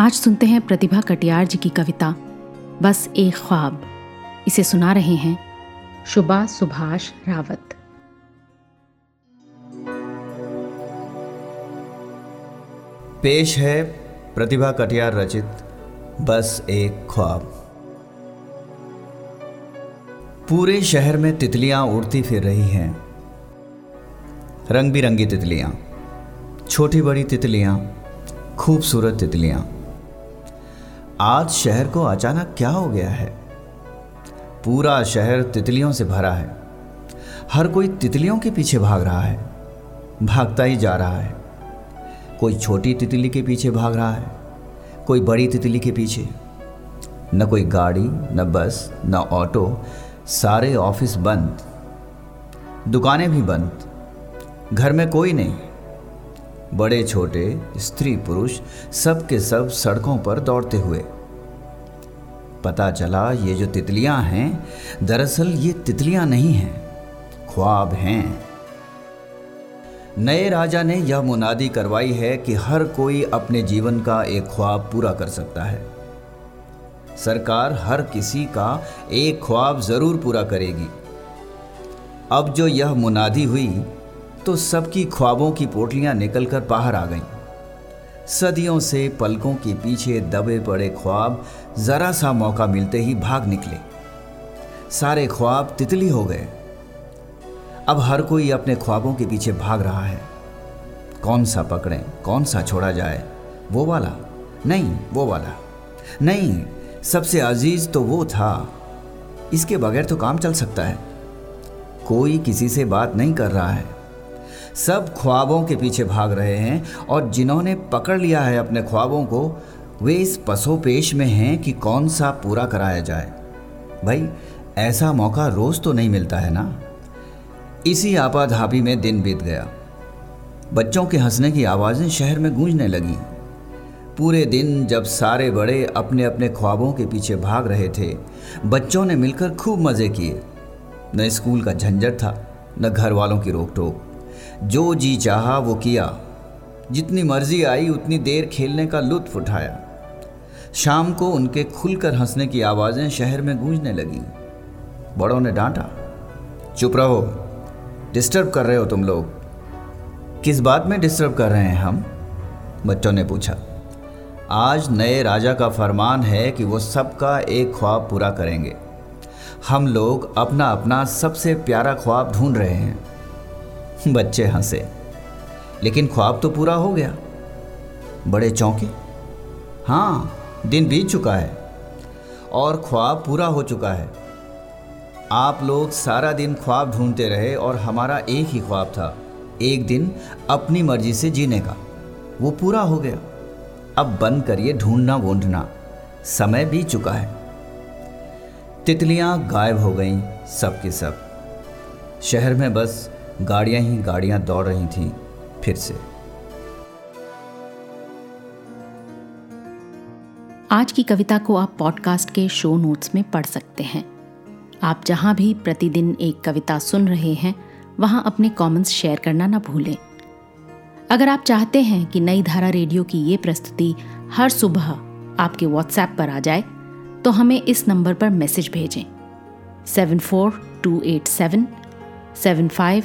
आज सुनते हैं प्रतिभा कटियार जी की कविता, बस एक ख्वाब। इसे सुना रहे हैं शुभा सुभाष रावत। पेश है प्रतिभा कटियार रचित, बस एक ख्वाब। पूरे शहर में तितलियाँ उड़ती फिर रही हैं। रंग बिरंगी तितलियाँ, छोटी बड़ी तितलियाँ, खूबसूरत तितलियाँ। आज शहर को अचानक क्या हो गया है? पूरा शहर तितलियों से भरा है। हर कोई तितलियों के पीछे भाग रहा है। भागता ही जा रहा है। कोई छोटी तितली के पीछे भाग रहा है। कोई बड़ी तितली के पीछे। न कोई गाड़ी, न बस, न ऑटो। सारे ऑफ़िस बंद। दुकानें भी बंद। घर में कोई नहीं। बड़े, छोटे, स्त्री, पुरुष सब के सब सड़कों पर दौड़ते हुए। पता चला, ये जो तितलियाँ हैं, दरअसल ये तितलियाँ नहीं हैं, ख्वाब हैं। नए राजा ने यह मुनादी करवाई है कि हर कोई अपने जीवन का एक ख्वाब पूरा कर सकता है। सरकार हर किसी का एक ख्वाब ज़रूर पूरा करेगी। अब जो यह मुनादी हुई तो सबकी ख्वाबों की पोटलियाँ निकलकर बाहर आ गईं। सदियों से पलकों के पीछे दबे पड़े ख्वाब जरा सा मौका मिलते ही भाग निकले। सारे ख्वाब तितली हो गए। अब हर कोई अपने ख्वाबों के पीछे भाग रहा है। कौन सा पकड़ें, कौन सा छोड़ा जाए? वो वाला? नहीं, वो वाला। नहीं, सबसे अज़ीज़ तो वो था। इसके बगैर तो काम चल सकता है। कोई किसी से बात नहीं कर रहा है। सब ख्वाबों के पीछे भाग रहे हैं और जिन्होंने पकड़ लिया है अपने ख्वाबों को, वे इस पसोपेश में हैं कि कौन सा पूरा कराया जाए। भाई, ऐसा मौका रोज तो नहीं मिलता है ना? इसी आपाधापी में दिन बीत गया। बच्चों के हंसने की आवाज़ें शहर में गूंजने लगीं। पूरे दिन जब सारे बड़े अपने अपने ख्वाबों के पीछे भाग रहे थे, बच्चों ने मिलकर खूब मज़े किए। न स्कूल का झंझट था, न घर वालों की रोक टोक जो जी चाहा वो किया। जितनी मर्ज़ी आई, उतनी देर खेलने का लुत्फ उठाया। शाम को उनके खुलकर हंसने की आवाज़ें शहर में गूंजने लगी। बड़ों ने डांटा, चुप रहो, डिस्टर्ब कर रहे हो तुम लोग। किस बात में डिस्टर्ब कर रहे हैं हम? बच्चों ने पूछा। आज नए राजा का फरमान है कि वो सबका एक ख्वाब पूरा करेंगे। हम लोग अपना अपना सबसे प्यारा ख्वाब ढूंढ रहे हैं। बच्चे हंसे। लेकिन ख्वाब तो पूरा हो गया। बड़े चौंके? हाँ दिन बीत चुका है और ख्वाब पूरा हो चुका है। आप लोग सारा दिन ख्वाब ढूंढते रहे और हमारा एक ही ख्वाब था, एक दिन अपनी मर्ज़ी से जीने का। वो पूरा हो गया। अब बंद करिए ढूंढना वूंढना समय बीत चुका है। तितलियाँ गायब हो गईं सब के सब। शहर में बस गाड़ियाँ ही गाड़ियाँ दौड़ रही थीं फिर से। आज की कविता को आप पॉडकास्ट के शो नोट्स में पढ़ सकते हैं। आप जहाँ भी प्रतिदिन एक कविता सुन रहे हैं, वहाँ अपने कमेंट्स शेयर करना ना भूलें। अगर आप चाहते हैं कि नई धारा रेडियो की ये प्रस्तुति हर सुबह आपके व्हाट्सएप पर आ जाए तो हमें इस नंबर पर मैसेज भेजें। Seven four two eight seven seven five